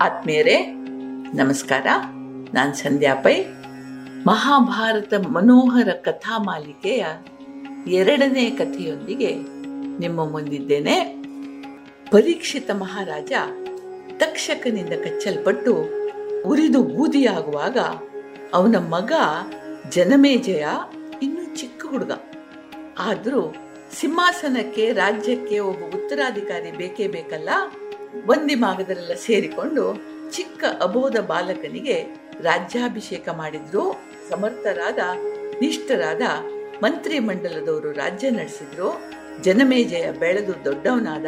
ಆತ್ಮೀಯರೇ, ನಮಸ್ಕಾರ. ನಾನು ಸಂಧ್ಯಾ ಪೈ. ಮಹಾಭಾರತ ಮನೋಹರ ಕಥಾ ಮಾಲಿಕೆಯ ಎರಡನೇ ಕಥೆಯೊಂದಿಗೆ ನಿಮ್ಮ ಮುಂದಿದ್ದೇನೆ. ಪರೀಕ್ಷಿತ ಮಹಾರಾಜ ತಕ್ಷಕನಿಂದ ಕಚ್ಚಲ್ಪಟ್ಟು ಉರಿದು ಬೂದಿಯಾಗುವಾಗ ಅವನ ಮಗ ಜನಮೇಜಯ ಇನ್ನೂ ಚಿಕ್ಕ ಹುಡುಗ. ಆದರೂ ಸಿಂಹಾಸನಕ್ಕೆ ರಾಜ್ಯಕ್ಕೆ ಒಬ್ಬ ಉತ್ತರಾಧಿಕಾರಿ ಬೇಕೇ ಬೇಕಲ್ಲ? ಒಂದಿಮಾಗದಲ್ಲೆಲ್ಲ ಸೇರಿಕೊಂಡು ಚಿಕ್ಕ ಅಬೋಧ ಬಾಲಕನಿಗೆ ರಾಜ್ಯಾಭಿಷೇಕ ಮಾಡಿದ್ರು. ಸಮರ್ಥರಾದ, ನಿಷ್ಠರಾದ ಮಂತ್ರಿ ಮಂಡಲದವರು ರಾಜ್ಯ ನಡೆಸಿದ್ರು. ಜನಮೇಜಯ ಬೆಳೆದು ದೊಡ್ಡವನಾದ,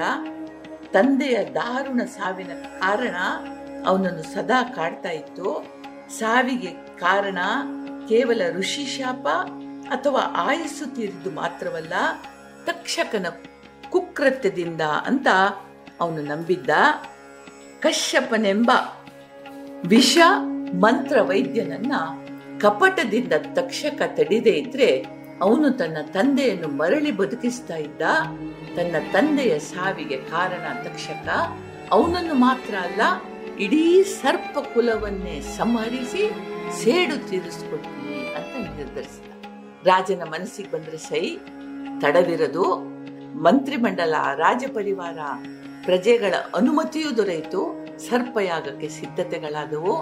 ತಂದೆಯ ದಾರುಣ ಸಾವಿನ ಕಾರಣ ಅವನನ್ನು ಸದಾ ಕಾಡ್ತಾ ಇತ್ತು. ಸಾವಿಗೆ ಕಾರಣ ಕೇವಲ ಋಷಿ ಶಾಪ ಅಥವಾ ಆಯಸ್ಸು ತೀರಿದ್ದು ಮಾತ್ರವಲ್ಲ, ತಕ್ಷಕನ ಕುಕೃತ್ಯದಿಂದ ಅಂತ ಅವನು ನಂಬಿದ್ದ ಕಶ್ಯಪನೆಂಬ ವಿಷ ಮಂತ್ರ ವೈದ್ಯನನ್ನ ಕಪಟದಿಂದ ತಕ್ಷಕ ತಡಿದೇ ಇದ್ರೆ ಅವನು ತನ್ನ ತಂದೆಯನ್ನು ಮರಳಿ ಬದುಕಿಸ್ತಾ ಇದ್ದ. ತನ್ನ ತಂದೆಯ ಸಾವಿಗೆ ಕಾರಣ ತಕ್ಷಕ. ಅವನನ್ನು ಮಾತ್ರ ಅಲ್ಲ, ಇಡೀ ಸರ್ಪ ಕುಲವನ್ನೇ ಸಂಹರಿಸಿ ಸೇಡು ತೀರಿಸ್ಕೊಡ್ತೀನಿ ಅಂತ ನಿರ್ಧರಿಸಿದ. ರಾಜನ ಮನಸ್ಸಿಗೆ ಬಂದ್ರೆ ಸೈ, ತಡವಿರದು. ಮಂತ್ರಿಮಂಡಲ ರಾಜ ಪರಿವಾರ ಪ್ರಜೆಗಳ ಅನುಮತಿಯೂ ದೊರೆಯಿತು. ಸರ್ಪಯಾಗಕ್ಕೆ ಸಿದ್ಧತೆಗಳಾದವು.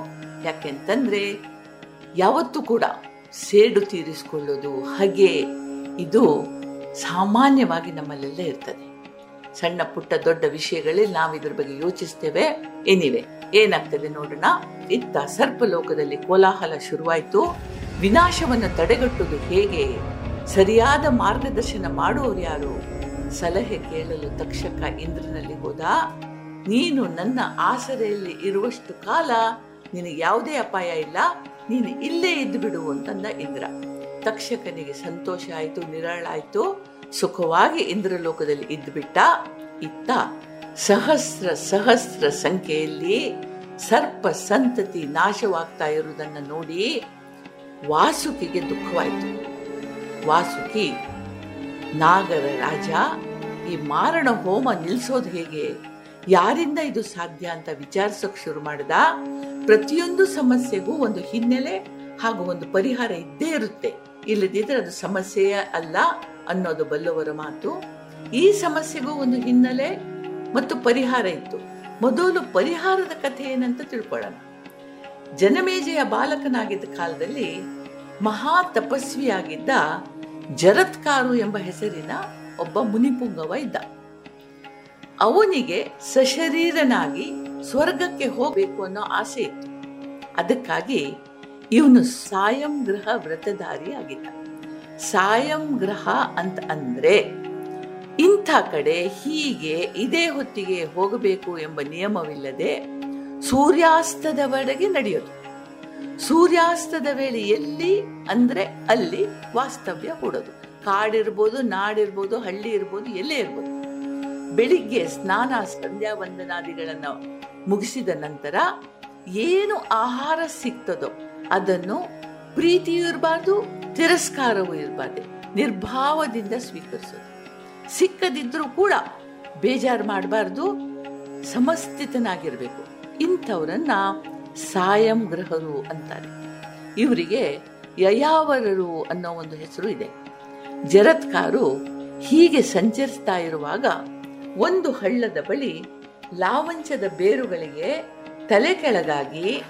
ಯಾಕೆಂತಂದ್ರೆ ಯಾವತ್ತೂ ಕೂಡ ಸೇಡು ತೀರಿಸಿಕೊಳ್ಳೋದು ಹಾಗೆ ಇದು ಸಾಮಾನ್ಯವಾಗಿ ನಮ್ಮಲ್ಲೆಲ್ಲ ಇರ್ತದೆ. ಸಣ್ಣ ಪುಟ್ಟ ದೊಡ್ಡ ವಿಷಯಗಳಲ್ಲಿ ನಾವು ಇದ್ರ ಬಗ್ಗೆ ಯೋಚಿಸ್ತೇವೆ. ಏನಿವೆ ಏನಾಗ್ತದೆ ನೋಡೋಣ. ಇತ್ತ ಸರ್ಪಲೋಕದಲ್ಲಿ ಕೋಲಾಹಲ ಶುರುವಾಯಿತು. ವಿನಾಶವನ್ನು ತಡೆಗಟ್ಟುವುದು ಹೇಗೆ? ಸರಿಯಾದ ಮಾರ್ಗದರ್ಶನ ಮಾಡುವವರು ಯಾರು? ಸಲಹೆ ಕೇಳಲು ತಕ್ಷಕ ಇಂದ್ರನಲ್ಲಿ ಹೋದ, ನೀನು ನನ್ನ ಆಸರೆಯಲ್ಲಿ ಇರುವಷ್ಟು ಕಾಲ ನಿನಗೆ ಯಾವುದೇ ಅಪಾಯ ಇಲ್ಲ, ನೀನು ಇಲ್ಲೇ ಇದ್ದು ಬಿಡು ಅಂತಂದ ಇಂದ್ರ. ತಕ್ಷಕನಿಗೆ ಸಂತೋಷ ಆಯಿತು ನಿರಾಳಾಯಿತು ಸುಖವಾಗಿ ಇಂದ್ರಲೋಕದಲ್ಲಿ ಇದ್ದುಬಿಟ್ಟ ಇತ್ತ ಸಹಸ್ರ ಸಹಸ್ರ ಸಂಖ್ಯೆಯಲ್ಲಿ ಸರ್ಪ ಸಂತತಿ ನಾಶವಾಗ್ತಾ ಇರುವುದನ್ನು ನೋಡಿ ವಾಸುಕಿಗೆ ದುಃಖವಾಯಿತು. ವಾಸುಕಿ ನಾಗರ ರಾಜ, ಈ ಮಾರಣ ಹೋಮ ನಿಲ್ಸೋದು ಹೇಗೆ? ಯಾರಿಂದ ಇದು ಸಾಧ್ಯ ಅಂತ ವಿಚಾರಿಸೋಕೆ ಶುರು ಮಾಡಿದ? ಪ್ರತಿಯೊಂದು ಸಮಸ್ಯೆಗೂ ಒಂದು ಹಿನ್ನೆಲೆ ಹಾಗೂ ಒಂದು ಪರಿಹಾರ ಇದ್ದೇ ಇರುತ್ತೆ. ಇಲ್ಲದಿದ್ರೆ ಅದು ಸಮಸ್ಯೆಯೇ ಅಲ್ಲ ಅನ್ನೋದು ಬಲ್ಲವರ ಮಾತು. ಈ ಸಮಸ್ಯೆಗೂ ಒಂದು ಹಿನ್ನೆಲೆ ಮತ್ತು ಪರಿಹಾರ ಇತ್ತು. ಮೊದಲು ಪರಿಹಾರದ ಕಥೆ ಏನಂತ ತಿಳ್ಕೊಳ್ಳೋಣ. ಜನಮೇಜೆಯ ಬಾಲಕನಾಗಿದ್ದ ಕಾಲದಲ್ಲಿ ಮಹಾ ತಪಸ್ವಿಯಾಗಿದ್ದ ಜರತ್ಕಾರು ಎಂಬ ಹೆಸರಿನ ಒಬ್ಬ ಮುನಿಪುಂಗವ ಇದ್ದ. ಅವನಿಗೆ ಸಶರೀರನಾಗಿ ಸ್ವರ್ಗಕ್ಕೆ ಹೋಗಬೇಕು ಅನ್ನೋ ಆಸೆ ಅದಕ್ಕಾಗಿ ಇವನು ಸಾಯಂ ಗೃಹ ವ್ರತಧಾರಿ ಆಗಿದ್ದ. ಸಾಯಂ ಗ್ರಹ ಅಂತ ಅಂದ್ರೆ ಇಂಥ ಕಡೆ ಹೀಗೆ ಇದೇ ಹೊತ್ತಿಗೆ ಹೋಗಬೇಕು ಎಂಬ ನಿಯಮವಿಲ್ಲದೆ ಸೂರ್ಯಾಸ್ತದವರೆಗೆ ನಡೆಯೋದು. ಸೂರ್ಯಾಸ್ತದ ವೇಳೆ ಎಲ್ಲಿ ಅಂದ್ರೆ ಅಲ್ಲಿ ವಾಸ್ತವ್ಯ ಹೂಡೋದು ಕಾಡಿರ್ಬೋದು, ನಾಡಿರ್ಬೋದು, ಹಳ್ಳಿ ಇರ್ಬೋದು, ಎಲ್ಲೇ ಇರ್ಬೋದು. ಬೆಳಿಗ್ಗೆ ಸ್ನಾನ ಸಂಧ್ಯಾ ವಂದನಾದಿಗಳನ್ನು ಮುಗಿಸಿದ ನಂತರ ಏನು ಆಹಾರ ಸಿಗ್ತದೋ ಅದನ್ನು ಪ್ರೀತಿಯೂ ಇರಬಾರ್ದು, ತಿರಸ್ಕಾರವೂ ಇರಬಾರ್ದು, ನಿರ್ಭಾವದಿಂದ ಸ್ವೀಕರಿಸೋದು. ಸಿಕ್ಕದಿದ್ರೂ ಕೂಡ ಬೇಜಾರು ಮಾಡಬಾರ್ದು, ಸಮಸ್ಥಿತನಾಗಿರ್ಬೇಕು. ಇಂಥವರನ್ನ ಸಾಯಂ ಗ್ರಹರು ಅಂತಾರೆ. ಇವರಿಗೆ ಯಯಾವರರು ಅನ್ನೋ ಒಂದು ಹೆಸರು ಇದೆ. ಜರತ್ಕಾರು ಹೀಗೆ ಸಂಚರಿಸ್ತಾ ಇರುವಾಗ ಒಂದು ಹಳ್ಳದ ಬಳಿ ಲಾವಂಚದ ಬೇರುಗಳಿಗೆ ತಲೆ ಕೆಳಗಾಗಿ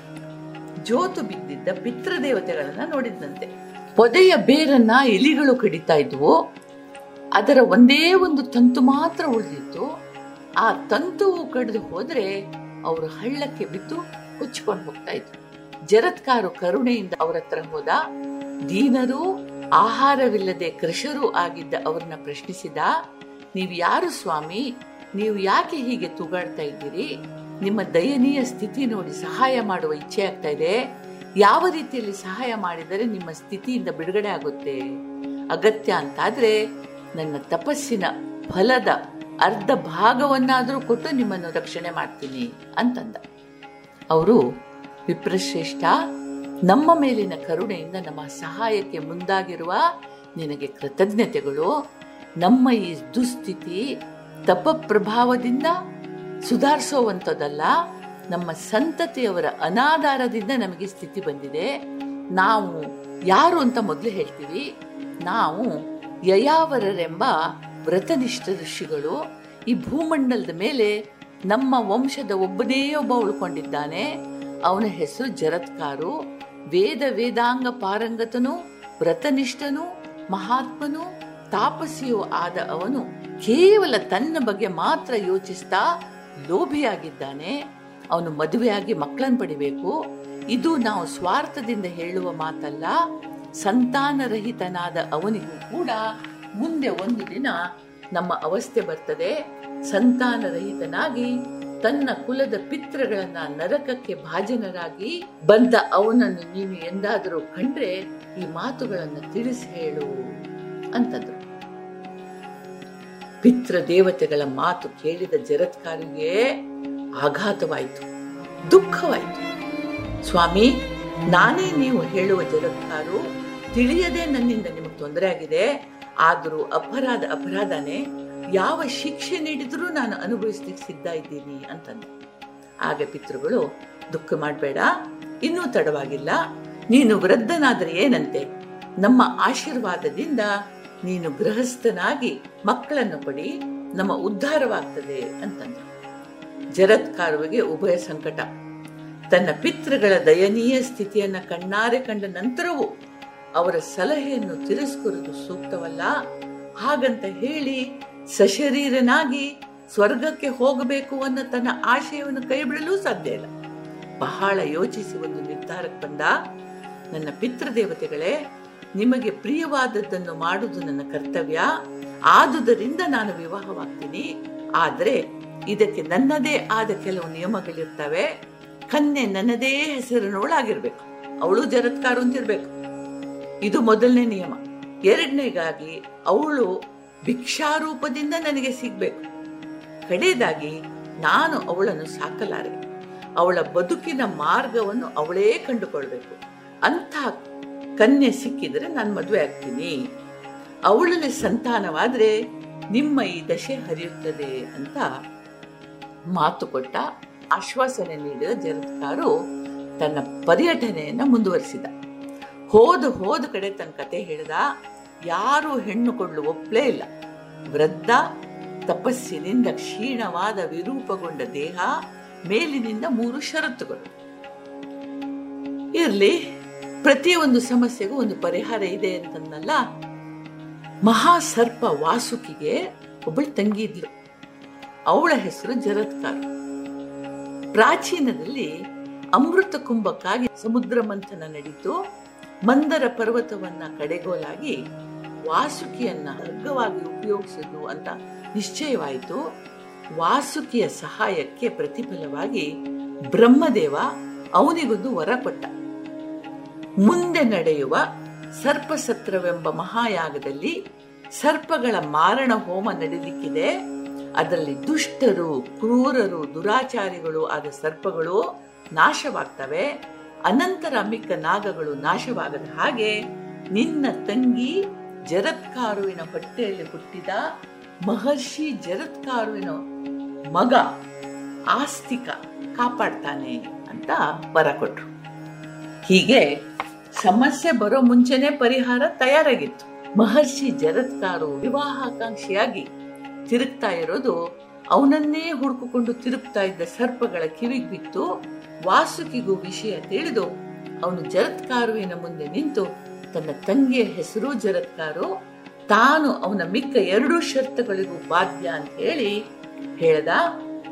ಜೋತು ಬಿದ್ದಿದ್ದ ಪಿತೃದೇವತೆಗಳನ್ನ ನೋಡಿದಂತೆ ಪೊದೆಯ ಬೇರನ್ನ ಇಲಿಗಳು ಕಡಿತಾ ಇದ್ವು. ಅದರ ಒಂದೇ ಒಂದು ತಂತು ಮಾತ್ರ ಉಳಿದಿತ್ತು. ಆ ತಂತು ಕಡಿದು ಹೋದ್ರೆ ಅವರು ಹಳ್ಳಕ್ಕೆ ಬಿದ್ದು ಹುಚ್ಕೊಂಡು ಹೋಗ್ತಾ ಇದ್ರು. ಜರತ್ಕಾರು ಕರುಣೆಯಿಂದ ಅವರ ಹತ್ರ ಹೋದ ದೀನರು ಆಹಾರವಿಲ್ಲದೆ ಕೃಷರು ಆಗಿದ್ದ ಅವ್ರನ್ನ ಪ್ರಶ್ನಿಸಿದ, ನೀವು ಯಾರು ಸ್ವಾಮಿ? ನೀವು ಯಾಕೆ ಹೀಗೆ ತೂಗಾಡ್ತಾ ಇದ್ದೀರಿ? ನಿಮ್ಮ ದಯನೀಯ ಸ್ಥಿತಿ ನೋಡಿ ಸಹಾಯ ಮಾಡುವ ಇಚ್ಛೆ ಆಗ್ತಾ ಇದೆ. ಯಾವ ರೀತಿಯಲ್ಲಿ ಸಹಾಯ ಮಾಡಿದರೆ ನಿಮ್ಮ ಸ್ಥಿತಿಯಿಂದ ಬಿಡುಗಡೆ ಆಗುತ್ತೆ? ಅಗತ್ಯ ಅಂತಾದ್ರೆ ನನ್ನ ತಪಸ್ಸಿನ ಫಲದ ಅರ್ಧ ಭಾಗವನ್ನಾದರೂ ಕೊಟ್ಟು ನಿಮ್ಮನ್ನು ರಕ್ಷಣೆ ಮಾಡ್ತೀನಿ ಅಂತಂದ. ಅವರು ವಿಪ್ರಶ್ರೇಷ್ಠ, ನಮ್ಮ ಮೇಲಿನ ಕರುಣೆಯಿಂದ ನಮ್ಮ ಸಹಾಯಕ್ಕೆ ಮುಂದಾಗಿರುವ ನಿನಗೆ ಕೃತಜ್ಞತೆಗಳು. ನಮ್ಮ ಈ ದುಸ್ಥಿತಿ ತಪ ಪ್ರಭಾವದಿಂದ ಸುಧಾರಿಸೋವಂಥದ್ದಲ್ಲ, ನಮ್ಮ ಸಂತತಿಯವರ ಅನಾಧಾರದಿಂದ ನಮಗೆ ಸ್ಥಿತಿ ಬಂದಿದೆ. ನಾವು ಯಾರು ಅಂತ ಮೊದಲು ಹೇಳ್ತೀವಿ. ನಾವು ಯಯಾವರರೆಂಬ ವ್ರತನಿಷ್ಠ ಋಷಿಗಳು. ಈ ಭೂಮಂಡಲದ ಮೇಲೆ ನಮ್ಮ ವಂಶದ ಒಬ್ಬನೇ ಒಬ್ಬ ಉಳ್ಕೊಂಡಿದ್ದಾನೆ. ಅವನ ಹೆಸರು ಜರತ್ಕಾರು. ವೇದ ವೇದಾಂಗ ಪಾರಂಗತನು, ವ್ರತನಿಷ್ಠನು, ಮಹಾತ್ಮನು, ತಾಪಸಿಯೂ ಆದ ಅವನು ಕೇವಲ ತನ್ನ ಬಗ್ಗೆ ಮಾತ್ರ ಯೋಚಿಸ್ತಾ ಲೋಭಿಯಾಗಿದ್ದಾನೆ. ಅವನು ಮದುವೆಯಾಗಿ ಮಕ್ಕಳನ್ನು ಪಡಿಬೇಕು. ಇದು ನಾವು ಸ್ವಾರ್ಥದಿಂದ ಹೇಳುವ ಮಾತಲ್ಲ, ಸಂತಾನರಹಿತನಾದ ಅವನಿಗೂ ಕೂಡ ಮುಂದೆ ಒಂದು ದಿನ ನಮ್ಮ ಅವಸ್ಥೆ ಬರ್ತದೆ. ಸಂತಾನರಹಿತನಾಗಿ, ತನ್ನ ಕುಲದ ಪಿತೃಗಳನ್ನ ನರಕಕ್ಕೆ ಭಾಜನರಾಗಿ ಬಂದ ಅವನನ್ನು ನೀನು ಎಂದಾದರೂ ಕಂಡ್ರೆ ಈ ಮಾತುಗಳನ್ನು ತಿಳಿಸಿ ಹೇಳು ಅಂತಂದ್ರು. ಪಿತೃ ದೇವತೆಗಳ ಮಾತು ಕೇಳಿದ ಜರತ್ಕಾರಿಗೆ ಆಘಾತವಾಯಿತು, ದುಃಖವಾಯಿತು. ಸ್ವಾಮಿ, ನಾನೇ ನೀವು ಹೇಳುವ ಜರತ್ಕಾರು ತಿಳಿಯದೆ ನನ್ನಿಂದ ನಿಮಗೆ ತೊಂದರೆ ಆಗಿದೆ. ಆದರೂ ಅಪರಾಧ, ಅಪರಾಧನೇ. ಯಾವ ಶಿಕ್ಷೆ ನೀಡಿದರೂ ನಾನು ಅನುಭವಿಸ್ಲಿಕ್ಕೆ ಸಿದ್ಧ ಇದ್ದೀನಿ ಅಂತಂದೆ. ಆಗ ಪಿತೃಗಳು, ದುಃಖ ಮಾಡಬೇಡ, ಇನ್ನೂ ತಡವಾಗಿಲ್ಲ. ನೀನು ವೃದ್ಧನಾದರೆ ಏನಂತೆ? ನಮ್ಮ ಆಶೀರ್ವಾದದಿಂದ ನೀನು ಗೃಹಸ್ಥನಾಗಿ ಮಕ್ಕಳನ್ನು ಪಡಿ, ನಮ್ಮ ಉದ್ಧಾರವಾಗ್ತದೆ ಅಂತಂದ್ರು ಜರತ್ಕಾರುವಿಗೆ ಉಭಯ ಸಂಕಟ. ತನ್ನ ಪಿತೃಗಳ ದಯನೀಯ ಸ್ಥಿತಿಯನ್ನು ಕಣ್ಣಾರೆ ಕಂಡ ನಂತರವೂ ಅವರ ಸಲಹೆಯನ್ನು ತಿರಸ್ಕರಿದು ಸೂಕ್ತವಲ್ಲ? ಹಾಗಂತ ಹೇಳಿ ಸಶರೀರನಾಗಿ ಸ್ವರ್ಗಕ್ಕೆ ಹೋಗಬೇಕು ಅನ್ನೋ ತನ್ನ ಆಶಯವನ್ನು ಕೈಬಿಡಲು ಸಾಧ್ಯ ಇಲ್ಲ. ಬಹಳ ಯೋಚಿಸಿ ಒಂದು ನಿರ್ಧಾರಕ್ಕೆ ಬಂದ, ನನ್ನ ಪಿತೃದೇವತೆಗಳೇ, ನಿಮಗೆ ಪ್ರಿಯವಾದದ್ದನ್ನು ಮಾಡುವುದು ನನ್ನ ಕರ್ತವ್ಯ. ಆದುದರಿಂದ ನಾನು ವಿವಾಹವಾಗ್ತೀನಿ. ಆದರೆ ಇದಕ್ಕೆ ನನ್ನದೇ ಆದ ಕೆಲವು ನಿಯಮಗಳಿರ್ತವೆ. ಕನ್ಯೆ ನನ್ನದೇ ಹೆಸರಿನೊಳಾಗಿರ್ಬೇಕು ಅವಳು ಜರತ್ಕಾರು ಇದು ಮೊದಲನೇ ನಿಯಮ. ಎರಡನೇಗಾಗಿ ಅವಳು ಭಿಕ್ಷಾರೂಪದಿಂದ ನನಗೆ ಸಿಗ್ಬೇಕು. ಕಡೆಯದಾಗಿ ನಾನು ಅವಳನ್ನು ಸಾಕಲಾರೆ. ಅವಳ ಬದುಕಿನ ಮಾರ್ಗವನ್ನು ಅವಳೇ ಕಂಡುಕೊಳ್ಬೇಕು. ಅಂತ ಕನ್ಯೆ ಸಿಕ್ಕಿದ್ರೆ ನಾನು ಮದುವೆ ಆಗ್ತೀನಿ. ಅವಳಲ್ಲಿ ಸಂತಾನವಾದ್ರೆ ನಿಮ್ಮ ಈ ದಶೆ ಹರಿಯುತ್ತದೆ ಅಂತ ಮಾತು ಕೊಟ್ಟ ಆಶ್ವಾಸನೆ ನೀಡಿದ ಜರತ್ಕಾರು ತನ್ನ ಪರ್ಯಟನೆಯನ್ನು ಮುಂದುವರಿಸಿದ. ಹೋದ ಹೋದ ಕಡೆ ತನ್ನ ಕತೆ ಹೇಳ್ದ, ಯಾರು ಹೆಣ್ಣು ಕೊಡ್ಲು ಒಪ್ಲೇ ಇಲ್ಲ. ವೃದ್ಧ ತಪಸ್ಸಿನಿಂದ ಕ್ಷೀಣವಾದ ವಿರೂಪಗೊಂಡ ದೇಹ ಮೇಲಿನಿಂದ ಮೂರು ಷರತ್ತುಗಳು. ಇರ್ಲಿ, ಪ್ರತಿಯೊಂದು ಸಮಸ್ಯೆಗೂ ಒಂದು ಪರಿಹಾರ ಇದೆ ಅಂತಂದಲ್ಲ, ಮಹಾಸರ್ಪ ವಾಸುಕಿಗೆ ಒಬ್ಬಳು ತಂಗಿ ಇದ್ಲು. ಅವಳ ಹೆಸರು ಜರತ್ಕಾರ. ಪ್ರಾಚೀನದಲ್ಲಿ ಅಮೃತ ಕುಂಭಕ್ಕಾಗಿ ಸಮುದ್ರ ಮಂಥನ ನಡೀತು. ಮಂದರ ಪರ್ವತವನ್ನ ಕಡೆಗೋಲಾಗಿ ವಾಸುಕಿಯನ್ನ ಹಗ್ಗವಾಗಿ ಉಪಯೋಗಿಸಿದ್ರು ಅಂತ ನಿಶ್ಚಯವಾಯಿತು. ವಾಸುಕಿಯ ಸಹಾಯಕ್ಕೆ ಪ್ರತಿಫಲವಾಗಿ ಬ್ರಹ್ಮದೇವ ಅವನಿಗೊಂದು ವರ ಕೊಟ್ಟ. ಮುಂದೆ ನಡೆಯುವ ಸರ್ಪಸತ್ರವೆಂಬ ಮಹಾಯಾಗದಲ್ಲಿ ಸರ್ಪಗಳ ಮಾರಣ ಹೋಮ ನಡೆದಿಕ್ಕಿದೆ ಅದರಲ್ಲಿ ದುಷ್ಟರು, ಕ್ರೂರರು, ದುರಾಚಾರಿಗಳು ಆದ ಸರ್ಪಗಳು ನಾಶವಾಗ್ತವೆ. ಅನಂತರ ಮಿಕ್ಕ ನಾಗಗಳು ನಾಶವಾಗದ ಹಾಗೆ ನಿನ್ನ ತಂಗಿ ಜರತ್ಕಾರುವಿನ ಹೊಟ್ಟೆಯಲ್ಲಿ ಹುಟ್ಟಿದ ಮಹರ್ಷಿ ಜರತ್ಕಾರುವಿನ ಮಗ, ಆಸ್ತಿಕ, ಕಾಪಾಡ್ತಾನೆ ಅಂತ ವರ ಕೊಟ್ರು. ಹೀಗೆ ಸಮಸ್ಯೆ ಬರೋ ಮುಂಚೆನೆ ಪರಿಹಾರ ತಯಾರಾಗಿತ್ತು. ಮಹರ್ಷಿ ಜರತ್ಕಾರು ವಿವಾಹಾಕಾಂಕ್ಷಿಯಾಗಿ ತಿರುಗ್ತಾ ಇರೋದು ಅವನನ್ನೇ ಹುಡುಕಿಕೊಂಡು ತಿರುಗ್ತಾ ಇದ್ದ ಸರ್ಪಗಳ ಕಿವಿಗೆ ಬಿತ್ತು. ವಾಸುಕಿಗೂ ವಿಷಯ ತಿಳಿದು ಅವನು ಜರತ್ಕಾರುವಿನ ಮುಂದೆ ನಿಂತು ತನ್ನ ತಂಗಿಯ ಹೆಸರು ಜರತ್ಕಾರು, ತಾನು ಅವನ ಮಿಕ್ಕ ಎರಡೂ ಷರತ್ತುಗಳಿಗೂ ಬಾಧ್ಯ ಅಂತ ಹೇಳಿ ಹೇಳ್ದ.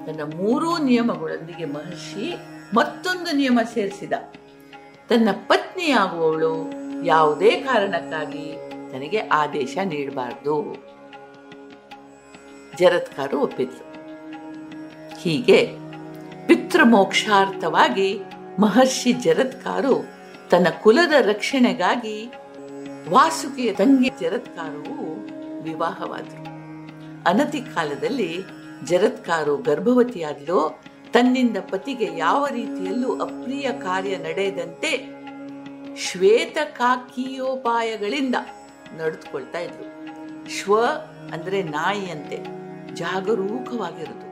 ತನ್ನ ಮೂರೂ ನಿಯಮಗಳೊಂದಿಗೆ ಮಹರ್ಷಿ ಮತ್ತೊಂದು ನಿಯಮ ಸೇರಿಸಿದ. ತನ್ನ ಪತ್ನಿಯಾಗುವವಳು ಯಾವುದೇ ಕಾರಣಕ್ಕಾಗಿ ತನಗೆ ಆದೇಶ ನೀಡಬಾರ್ದು. ಜರತ್ಕಾರು ಒಪ್ಪಿದ್ರು ಹೀಗೆ ಪಿತೃಮೋಕ್ಷಾರ್ಥವಾಗಿ ಮಹರ್ಷಿ ಜರತ್ಕಾರು ತನ್ನ ಕುಲದ ರಕ್ಷಣೆಗಾಗಿ ವಾಸುಕಿಯ ತಂಗಿ ಜರತ್ಕಾರವು ವಿವಾಹವಾದರು. ಅನತಿ ಕಾಲದಲ್ಲಿ ಜರತ್ಕಾರು ಗರ್ಭವತಿಯಾದಲೋ ತನ್ನಿಂದ ಪತಿಗೆ ಯಾವ ರೀತಿಯಲ್ಲೂ ಅಪ್ರಿಯ ಕಾರ್ಯ ನಡೆಯದಂತೆ ಶ್ವೇತ ಕಾಕಿಯೋಪಾಯಗಳಿಂದ ನಡೆದುಕೊಳ್ತಾ ಇದ್ರು. ಶ್ವ ಅಂದ್ರೆ ನಾಯಿಯಂತೆ ಜಾಗರೂಕವಾಗಿರುದು.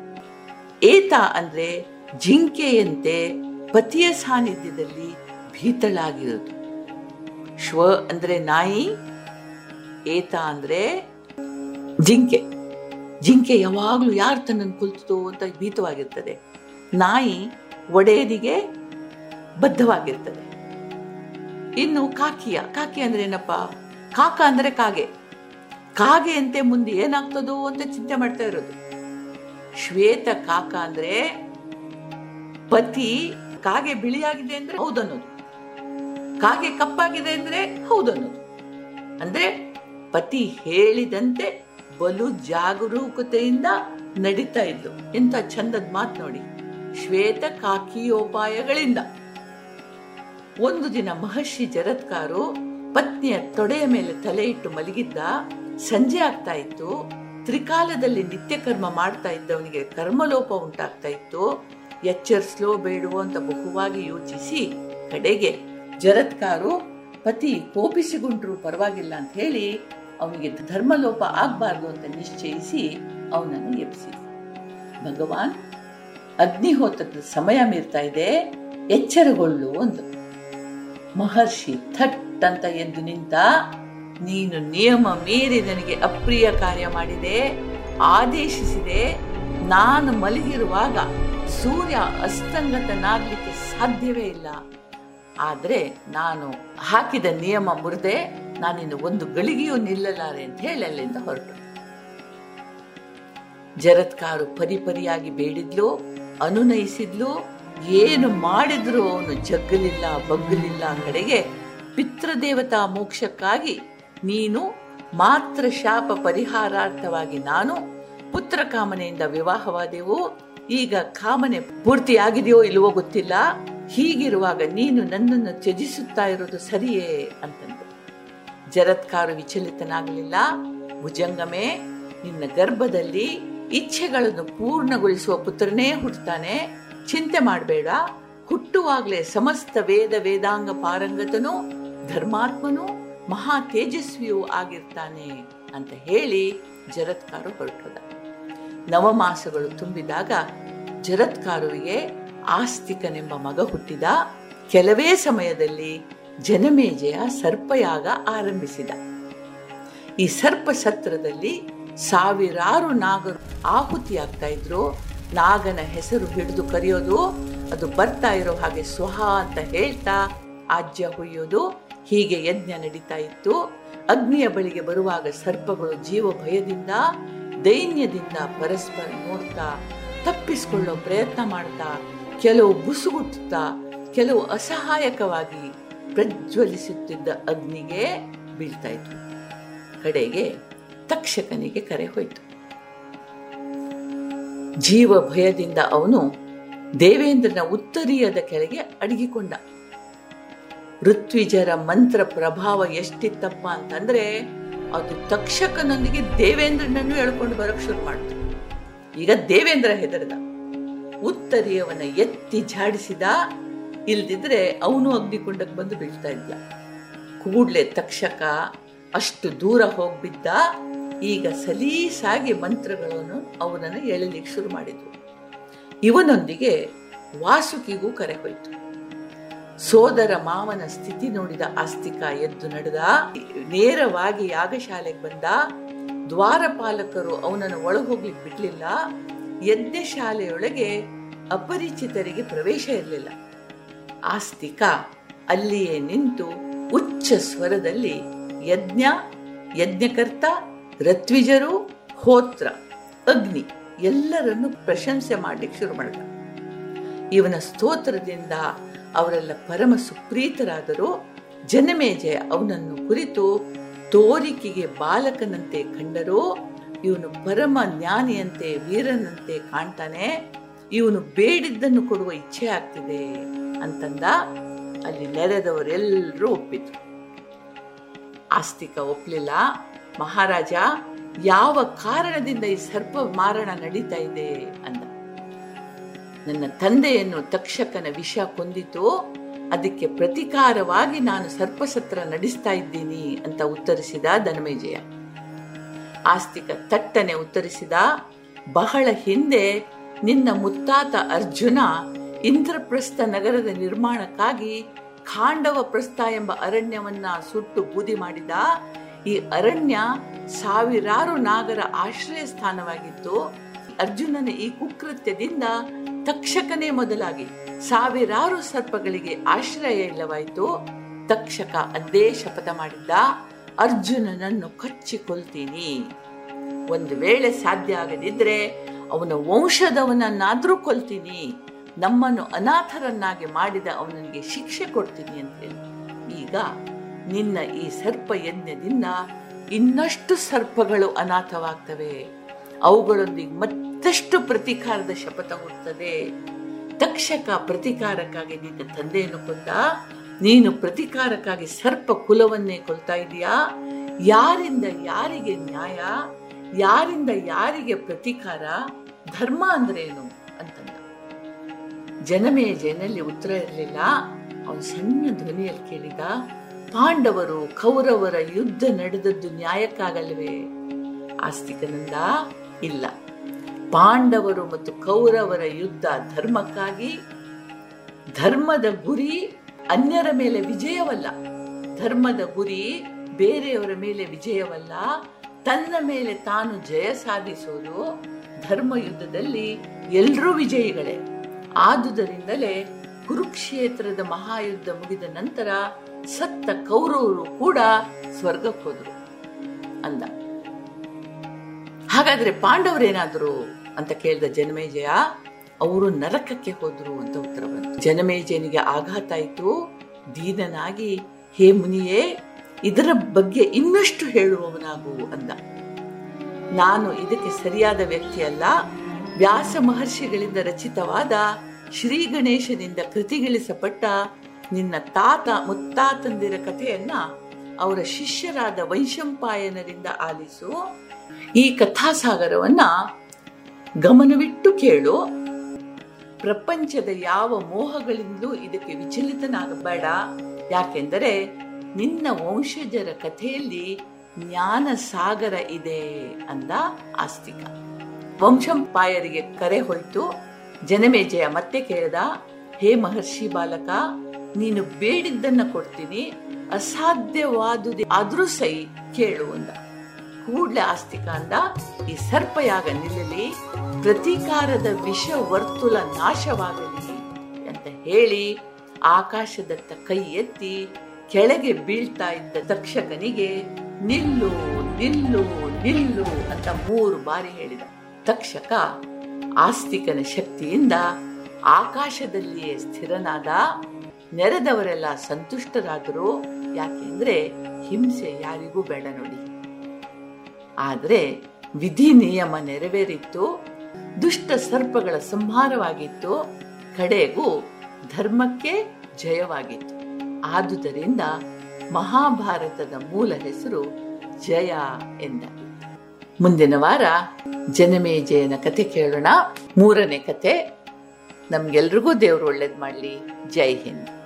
ಏತ ಅಂದ್ರೆ ಜಿಂಕೆಯಂತೆ ಪತಿಯ ಸಾನ್ನಿಧ್ಯದಲ್ಲಿ ಭೀತಳಾಗಿರೋದು ಶ್ವ ಅಂದ್ರೆ ನಾಯಿ, ಏತ ಅಂದ್ರೆ ಜಿಂಕೆ. ಜಿಂಕೆ ಯಾವಾಗಲೂ ಯಾರು ತನ್ನನ್ನು ಕುಲ್ತು ಅಂತ ಭೀತವಾಗಿರ್ತದೆ. ನಾಯಿ ಒಡೆಯದಿಗೆ ಬದ್ಧವಾಗಿರ್ತದೆ. ಇನ್ನು ಕಾಕಿಯ, ಕಾಕಿ ಅಂದ್ರೆ ಏನಪ್ಪ? ಕಾಕ ಅಂದ್ರೆ ಕಾಗೆ. ಕಾಗೆಯಂತೆ ಮುಂದೆ ಏನಾಗ್ತದೋ ಅಂತ ಚಿಂತೆ ಮಾಡ್ತಾ ಇರೋದು. ಶ್ವೇತ ಕಾಕ ಅಂದ್ರೆ ಪತಿ ಕಾಗೆ ಬಿಳಿಯಾಗಿದೆ ಅಂದ್ರೆ ಹೌದನ್ನೋದು. ಕಾಗೆ ಕಪ್ಪಾಗಿದೆ ಅಂದ್ರೆ ಹೌದನ್ನೋದು. ಅಂದ್ರೆ ಪತಿ ಹೇಳಿದಂತೆ ಬಲು ಜಾಗರೂಕತೆಯಿಂದ ನಡೀತಾ ಇದ್ದು. ಎಂತ ಚಂದದ ಮಾತು ನೋಡಿ. ಶ್ವೇತ ಕಾಕಿಯೋಪಾಯಗಳಿಂದ. ಒಂದು ದಿನ ಮಹರ್ಷಿ ಜರತ್ಕಾರು ಪತ್ನಿಯ ತೊಡೆಯ ಮೇಲೆ ತಲೆ ಇಟ್ಟು ಮಲಗಿದ್ದ, ಸಂಜೆ ಆಗ್ತಾ ಇತ್ತು. ತ್ರಿಕಾಲದಲ್ಲಿ ನಿತ್ಯ ಕರ್ಮ ಮಾಡ್ತಾ ಇದ್ದವನಿಗೆ ಕರ್ಮಲೋಪ ಉಂಟಾಗ್ತಾ ಇತ್ತು. ಎಚ್ಚರಿಸ್ಲೋ ಬೇಡವೋ ಅಂತ ಬಹುವಾಗಿ ಯೋಚಿಸಿ, ಕಡೆಗೆ ಜರತ್ಕಾರು ಪತಿ ಕೋಪಿಸಿಕೊಂಡ್ರು ಪರವಾಗಿಲ್ಲ ಅಂತ ಹೇಳಿ ಅವನಿಗೆ ಧರ್ಮಲೋಪ ಆಗಬಾರ್ದು ಅಂತ ನಿಶ್ಚಯಿಸಿ ಅವನನ್ನು ಎಬ್ಬಿಸಿದ ಭಗವಾನ್, ಅಗ್ನಿಹೋತ್ರದ ಸಮಯ ಮೀರ್ತಾ ಇದೆ, ಎಚ್ಚರಗೊಳ್ಳು ಒಂದು ಮಹರ್ಷಿ ಥಟ್ ಅಂತ ಎದ್ದು ನಿಂತ, ನೀನು ನಿಯಮ ಮೀರಿ ನನಗೆ ಅಪ್ರಿಯ ಕಾರ್ಯ ಮಾಡಿದೆ, ಆದೇಶಿಸಿದೆ, ನಾನು ಮಲಗಿರುವಾಗ ಸೂರ್ಯ ಅಸ್ತಂಗತನಾಗ್ಲಿಕ್ಕೆ ಸಾಧ್ಯವೇ ಇಲ್ಲ. ಆದ್ರೆ ನಾನು ಹಾಕಿದ ನಿಯಮ ಮುರಿದೆ ನಾನಿನ್ನು ಒಂದು ಗಳಿಗೆಯೂ ನಿಲ್ಲಲಾರೆ ಅಂತ ಹೇಳಿ ಅಲ್ಲಿಂದ ಹೊರಟು. ಜರತ್ಕಾರು ಪರಿಪರಿಯಾಗಿ ಬೇಡಿದ್ಲು, ಅನುನಯಿಸಿದ್ಲು, ಏನು ಮಾಡಿದ್ರು ಅವನು ಜಗ್ಗಲಿಲ್ಲ, ಬಗ್ಗಲಿಲ್ಲ ಕಡೆಗೆ ಪಿತೃದೇವತಾ ಮೋಕ್ಷಕ್ಕಾಗಿ ನೀನು ಮಾತ್ರ ಶಾಪ ಪರಿಹಾರಾರ್ಥವಾಗಿ ನಾನು ಪುತ್ರ ಕಾಮನೆಯಿಂದ ವಿವಾಹವಾದೆವು ಈಗ ಕಾಮನೆ ಪೂರ್ತಿಯಾಗಿದೆಯೋ ಇಲ್ವೋ ಗೊತ್ತಿಲ್ಲ. ಹೀಗಿರುವಾಗ ನೀನು ನನ್ನನ್ನು ತ್ಯಜಿಸುತ್ತಾ ಇರೋದು ಸರಿಯೇ ಅಂತಂದು. ಜರತ್ಕಾರು ವಿಚಲಿತನಾಗಲಿಲ್ಲ. ಭುಜಂಗಮೇ, ನಿನ್ನ ಗರ್ಭದಲ್ಲಿ ಇಚ್ಛೆಗಳನ್ನು ಪೂರ್ಣಗೊಳಿಸುವ ಪುತ್ರನೇ ಹುಟ್ಟುತ್ತಾನೆ. ಚಿಂತೆ ಮಾಡಬೇಡ. ಹುಟ್ಟುವಾಗಲೇ ಸಮಸ್ತ ವೇದ ವೇದಾಂಗ ಪಾರಂಗತನು, ಧರ್ಮಾತ್ಮನು, ಮಹಾ ತೇಜಸ್ವಿಯೂ ಆಗಿರ್ತಾನೆ ಅಂತ ಹೇಳಿ ಜರತ್ಕಾರು ಹೊರಟೋದ. ನವಮಾಸಗಳು ತುಂಬಿದಾಗ ಜರತ್ಕಾರುವಿಗೆ ಆಸ್ತಿಕನೆಂಬ ಮಗ ಹುಟ್ಟಿದ. ಕೆಲವೇ ಸಮಯದಲ್ಲಿ ಜನಮೇಜಯ ಸರ್ಪಯಾಗ ಆರಂಭಿಸಿದ. ಈ ಸರ್ಪ ಸತ್ರದಲ್ಲಿ ಸಾವಿರಾರು ನಾಗರು ಆಹುತಿಯಾಗ್ತಾ ಇದ್ರು. ನಾಗನ ಹೆಸರು ಹಿಡಿದು ಕರೆಯೋದು, ಅದು ಬರ್ತಾ ಇರೋ ಹಾಗೆ ಸ್ವಹ ಅಂತ ಹೇಳ್ತಾ ಆಜ್ಯ ಹುಯ್ಯೋದು, ಹೀಗೆ ಯಜ್ಞ ನಡೀತಾ ಇತ್ತು. ಅಗ್ನಿಯ ಬಳಿಗೆ ಬರುವಾಗ ಸರ್ಪಗಳು ಜೀವ ಭಯದಿಂದ ದೈನ್ಯದಿಂದ ಪರಸ್ಪರ ನೋಡ್ತಾ, ತಪ್ಪಿಸ್ಕೊಳ್ಳೋ ಪ್ರಯತ್ನ ಮಾಡ್ತಾ, ಕೆಲವು ಬುಸುಗುಟ್ಟುತ್ತಾ, ಕೆಲವು ಅಸಹಾಯಕವಾಗಿ ಪ್ರಜ್ವಲಿಸುತ್ತಿದ್ದ ಅಗ್ನಿಗೆ ಬೀಳ್ತಾ ಇತ್ತು ಕಡೆಗೆ ತಕ್ಷಕನಿಗೆ ಕರೆ ಹೋಯಿತು. ಜೀವ ಭಯದಿಂದ ಅವನು ದೇವೇಂದ್ರನ ಉತ್ತರೀಯದ ಕೆಳಗೆ ಅಡಗಿಕೊಂಡ. ಋತ್ವಿಜರ ಮಂತ್ರ ಪ್ರಭಾವ ಎಷ್ಟಿತ್ತಪ್ಪ ಅಂತಂದ್ರೆ ಅದು ತಕ್ಷಕನೊಂದಿಗೆ ದೇವೇಂದ್ರನನ್ನು ಎಳ್ಕೊಂಡು ಬರಕ್ ಶುರು ಮಾಡ್ತು. ಈಗ ದೇವೇಂದ್ರ ಹೆದರ್ದ. ಉತ್ತರಿಯವನ ಎತ್ತಿ ಝಾಡಿಸಿದ. ಇಲ್ದಿದ್ರೆ ಅವನು ಅಗ್ನಿಕುಂಡಕ್ಕೆ ಬಂದು ಬೀಳ್ತಾ ಇದ್ದ ಕೂಡ್ಲೆ ತಕ್ಷಕ ಅಷ್ಟು ದೂರ ಹೋಗ್ಬಿದ್ದ. ಈಗ ಸಲೀಸಾಗಿ ಮಂತ್ರಗಳನ್ನು ಅವನನ್ನು ಎಳಲಿಕ್ಕೆ ಶುರು ಮಾಡಿದ್ರು ಇವನೊಂದಿಗೆ ವಾಸುಕಿಗೂ ಕರೆ ಹೋಯಿತು. ಸೋದರ ಮಾವನ ಸ್ಥಿತಿ ನೋಡಿದ ಆಸ್ತಿಕ ಎದ್ದು ನಡೆದ. ನೇರವಾಗಿ ಯಾಗಶಾಲೆಗೆ ಬಂದ. ದ್ವಾರಪಾಲಕರು ಅವನನ್ನು ಒಳಗೋಗ್ಲಿಕ್ಕೆ ಬಿಡ್ಲಿಲ್ಲ. ಯಜ್ಞಶಾಲೆಯೊಳಗೆ ಅಪರಿಚಿತರಿಗೆ ಪ್ರವೇಶ ಇರಲಿಲ್ಲ. ಆಸ್ತಿಕ ಅಲ್ಲಿಯೇ ನಿಂತು ಉಚ್ಚ ಸ್ವರದಲ್ಲಿ ಯಜ್ಞ, ಯಜ್ಞಕರ್ತ, ರತ್ವಿಜರು, ಹೋತ್ರ, ಅಗ್ನಿ ಎಲ್ಲರನ್ನು ಪ್ರಶಂಸೆ ಮಾಡ್ಲಿಕ್ಕೆ ಶುರು ಮಾಡಿದ. ಇವನ ಸ್ತೋತ್ರದಿಂದ ಅವರೆಲ್ಲ ಪರಮ ಸುಪ್ರೀತರಾದರು ಜನಮೇಜಯ ಅವನನ್ನು ಕುರಿತು ತೋರಿಕೆಗೆ ಬಾಲಕನಂತೆ ಕಂಡರೂ, ಇವನು ಪರಮ ಜ್ಞಾನಿಯಂತೆ, ವೀರನಂತೆ ಕಾಣ್ತಾನೆ. ಇವನು ಬೇಡಿದ್ದನ್ನು ಕೊಡುವ ಇಚ್ಛೆ ಆಗ್ತಿದೆ ಅಂತಂದ ಅಲ್ಲಿ ನೆರೆದವರೆಲ್ಲರೂ ಒಪ್ಪಿದ್ರು. ಆಸ್ತಿಕ ಒಪ್ಲಿಲ್ಲ. ಮಹಾರಾಜ, ಯಾವ ಕಾರಣದಿಂದ ಈ ಸರ್ಪ ಮಾರಣ ನಡೀತಾ ಇದೆ ಅಂದ ನನ್ನ ತಂದೆಯನ್ನು ತಕ್ಷಕನ ವಿಷ ಕೊಂದಿತು, ಅದಕ್ಕೆ ಪ್ರತಿಕಾರವಾಗಿ ನಾನು ಸರ್ಪಸತ್ರ ನಡೆಸ್ತಾ ಇದ್ದೀನಿ ಅಂತ ಉತ್ತರಿಸಿದ ಧನಮೇಜಯ. ಆಸ್ತಿಕ ತಟ್ಟನೆ ಉತ್ತರಿಸಿದ, ಬಹಳ ಹಿಂದೆ ನಿನ್ನ ಮುತ್ತಾತ ಅರ್ಜುನ ಇಂದ್ರಪ್ರಸ್ಥ ನಗರದ ನಿರ್ಮಾಣಕ್ಕಾಗಿ ಖಾಂಡವ ಪ್ರಸ್ಥ ಎಂಬ ಅರಣ್ಯವನ್ನ ಸುಟ್ಟು ಬೂದಿ ಮಾಡಿದ, ಈ ಅರಣ್ಯ ಸಾವಿರಾರು ನಾಗರ ಆಶ್ರಯ ಸ್ಥಾನವಾಗಿತ್ತು ಅರ್ಜುನನ ಈ ಕುಕೃತ್ಯದಿಂದ ತಕ್ಷಕನೇ ಮೊದಲಾಗಿ ಸಾವಿರಾರು ಸರ್ಪಗಳಿಗೆ ಆಶ್ರಯ ಇಲ್ಲವಾಯಿತು. ತಕ್ಷಕ ಅದೇ ಶಪಥ ಮಾಡಿದ್ದ, ಅರ್ಜುನನನ್ನು ಕಚ್ಚಿಕೊಳ್ತೀನಿ. ಒಂದು ವೇಳೆ ಸಾಧ್ಯ ಆಗದಿದ್ರೆ ಅವನ ವಂಶದವನನ್ನಾದ್ರೂ ಕೊಲ್ತೀನಿ. ನಮ್ಮನ್ನು ಅನಾಥರನ್ನಾಗಿ ಮಾಡಿದ ಅವನಿಗೆ ಶಿಕ್ಷೆ ಕೊಡ್ತೀನಿ ಅಂತ ಹೇಳಿ ಈಗ ನಿನ್ನ ಈ ಸರ್ಪ ಯಜ್ಞದಿಂದ ಇನ್ನಷ್ಟು ಸರ್ಪಗಳು ಅನಾಥವಾಗ್ತವೆ. ಅವುಗಳೊಂದಿಗೆ ಮತ್ತಷ್ಟು ಪ್ರತೀಕಾರದ ಶಪಥ ಹುಡ್ತದೆ ತಕ್ಷಕ ಪ್ರತೀಕಾರಕ್ಕಾಗಿ ನಿನ್ನ ತಂದೆಯನ್ನು ಕೊಂದ ನೀನು ಪ್ರತೀಕಾರಕ್ಕಾಗಿ ಸರ್ಪ ಕುಲವನ್ನೇ ಕೊಲ್ತಾ ಇದೀಯಾ? ಯಾರಿಂದ ಯಾರಿಗೆ ನ್ಯಾಯ? ಯಾರಿಂದ ಯಾರಿಗೆ ಪ್ರತೀಕಾರ? ಧರ್ಮ ಅಂದ್ರೇನು? ಅಂತಂದ. ಜನಮೇಜನಲ್ಲಿ ಉತ್ತರ ಇರಲಿಲ್ಲ. ಅವನು ಸಣ್ಣ ಧ್ವನಿಯಲ್ಲಿ ಕೇಳಿದ, ಪಾಂಡವರು ಕೌರವರ ಯುದ್ಧ ನಡೆದದ್ದು ನ್ಯಾಯಕ್ಕಾಗಲ್ವೇ? ಆಸ್ತಿಕನಂದ ಇಲ್ಲ. ಪಾಂಡವರು ಮತ್ತು ಕೌರವರ ಯುದ್ಧ ಧರ್ಮಕ್ಕಾಗಿ, ಧರ್ಮದ ಗುರಿ ಅನ್ಯರ ಮೇಲೆ ವಿಜಯವಲ್ಲ. ಧರ್ಮದ ಗುರಿ ಬೇರೆಯವರ ಮೇಲೆ ವಿಜಯವಲ್ಲ. ತನ್ನ ಮೇಲೆ ತಾನು ಜಯ ಸಾಧಿಸೋದು ಧರ್ಮ ಯುದ್ಧದಲ್ಲಿ ಎಲ್ಲರೂ ವಿಜಯಿಗಳೇ. ಆದುದರಿಂದಲೇ ಕುರುಕ್ಷೇತ್ರದ ಮಹಾಯುದ್ಧ ಮುಗಿದ ನಂತರ ಸತ್ತ ಕೌರವರು ಕೂಡ ಸ್ವರ್ಗಕ್ಕೆ ಹೋದ್ರು ಅಂದ. ಹಾಗಾದ್ರೆ ಪಾಂಡವರೇನಾದರು ಅಂತ ಕೇಳಿದ ಜನಮೇಜಯ, ಅವರು ನರಕಕ್ಕೆ ಹೋದ್ರು ಅಂತ ಉತ್ತರ ಬಂತು. ಜನಮೇಜಯನಿಗೆ ಆಘಾತ ಆಯಿತು. ದೀನನಾಗಿ, ಹೇ ಮುನಿಯೇ, ಇದರ ಬಗ್ಗೆ ಇನ್ನಷ್ಟು ಹೇಳುವವನಾಗು ಅಂದ. ನಾನು ಇದಕ್ಕೆ ಸರಿಯಾದ ವ್ಯಕ್ತಿಯಲ್ಲ. ವ್ಯಾಸ ಮಹರ್ಷಿಗಳಿಂದ ರಚಿತವಾದ ಶ್ರೀ ಗಣೇಶನಿಂದ ಕೃತಿಗಿಳಿಸಪಟ್ಟ ನಿನ್ನ ತಾತ ಮುತ್ತಾತಂದಿರ ಕಥೆಯನ್ನ ಅವರ ಶಿಷ್ಯರಾದ ವೈಶಂಪಾಯನರಿಂದ ಆಲಿಸು. ಈ ಕಥಾಸಾಗರವನ್ನ ಗಮನವಿಟ್ಟು ಕೇಳು. ಪ್ರಪಂಚದ ಯಾವ ಮೋಹಗಳಿಂದಲೂ ಇದಕ್ಕೆ ವಿಚಲಿತನಾಗಬೇಡ. ಯಾಕೆಂದರೆ ನಿನ್ನ ವಂಶಜರ ಕಥೆಯಲ್ಲಿ ಜ್ಞಾನ ಸಾಗರ ಇದೆ ಅಂದ ಆಸ್ತಿಕ. ವಂಶಂಪಾಯರಿಗೆ ಕರೆ ಹೊಯ್ತು ಜನಮೇಜಯ ಮತ್ತೆ ಕೇಳಿದ, ಹೇ ಮಹರ್ಷಿ ಬಾಲಕ, ನೀನು ಬೇಡಿದ್ದನ್ನ ಕೊಡ್ತೀನಿ, ಅಸಾಧ್ಯವಾದುದೇ ಆದ್ರೂ ಸೈ, ಕೇಳು ಅಂದ. ಕೂಡ್ಲೆ ಆಸ್ತಿಕಾಂಡ ಈ ಸರ್ಪಯಾಗ ನಿಲ್ಲಲಿ, ಪ್ರತೀಕಾರದ ವಿಷ ವರ್ತುಲ ನಾಶವಾಗಲಿ ಅಂತ ಹೇಳಿ ಆಕಾಶದತ್ತ ಕೈ ಎತ್ತಿ ಕೆಳಗೆ ಬೀಳ್ತಾ ಇದ್ದ ತಕ್ಷಕನಿಗೆ ನಿಲ್ಲು ನಿಲ್ಲು ನಿಲ್ಲು ಅಂತ ಮೂರು ಬಾರಿ ಹೇಳಿದ. ತಕ್ಷಕ ಆಸ್ತಿಕನ ಶಕ್ತಿಯಿಂದ ಆಕಾಶದಲ್ಲಿಯೇ ಸ್ಥಿರನಾದ, ನೆರೆದವರೆಲ್ಲ ಸಂತುಷ್ಟರಾದರು ಯಾಕೆಂದ್ರೆ ಹಿಂಸೆ ಯಾರಿಗೂ ಬೇಡ ನೋಡಿ. ಆದ್ರೆ ವಿಧಿ ನಿಯಮ ನೆರವೇರಿತ್ತು, ದುಷ್ಟ ಸರ್ಪಗಳ ಸಂಹಾರವಾಗಿತ್ತು, ಕಡೆಗೂ ಧರ್ಮಕ್ಕೆ ಜಯವಾಗಿತ್ತು. ಆದುದರಿಂದ ಮಹಾಭಾರತದ ಮೂಲ ಹೆಸರು ಜಯ ಎಂದಾಗಿತ್ತು ಮುಂದಿನ ವಾರ ಜನಮೇಜಯನ ಕತೆ ಕೇಳೋಣ. ಮೂರನೇ ಕತೆ ನಮ್ಗೆಲ್ರಿಗೂ ದೇವ್ರು ಒಳ್ಳೇದ್ ಮಾಡಲಿ. ಜೈ ಹಿಂದ್.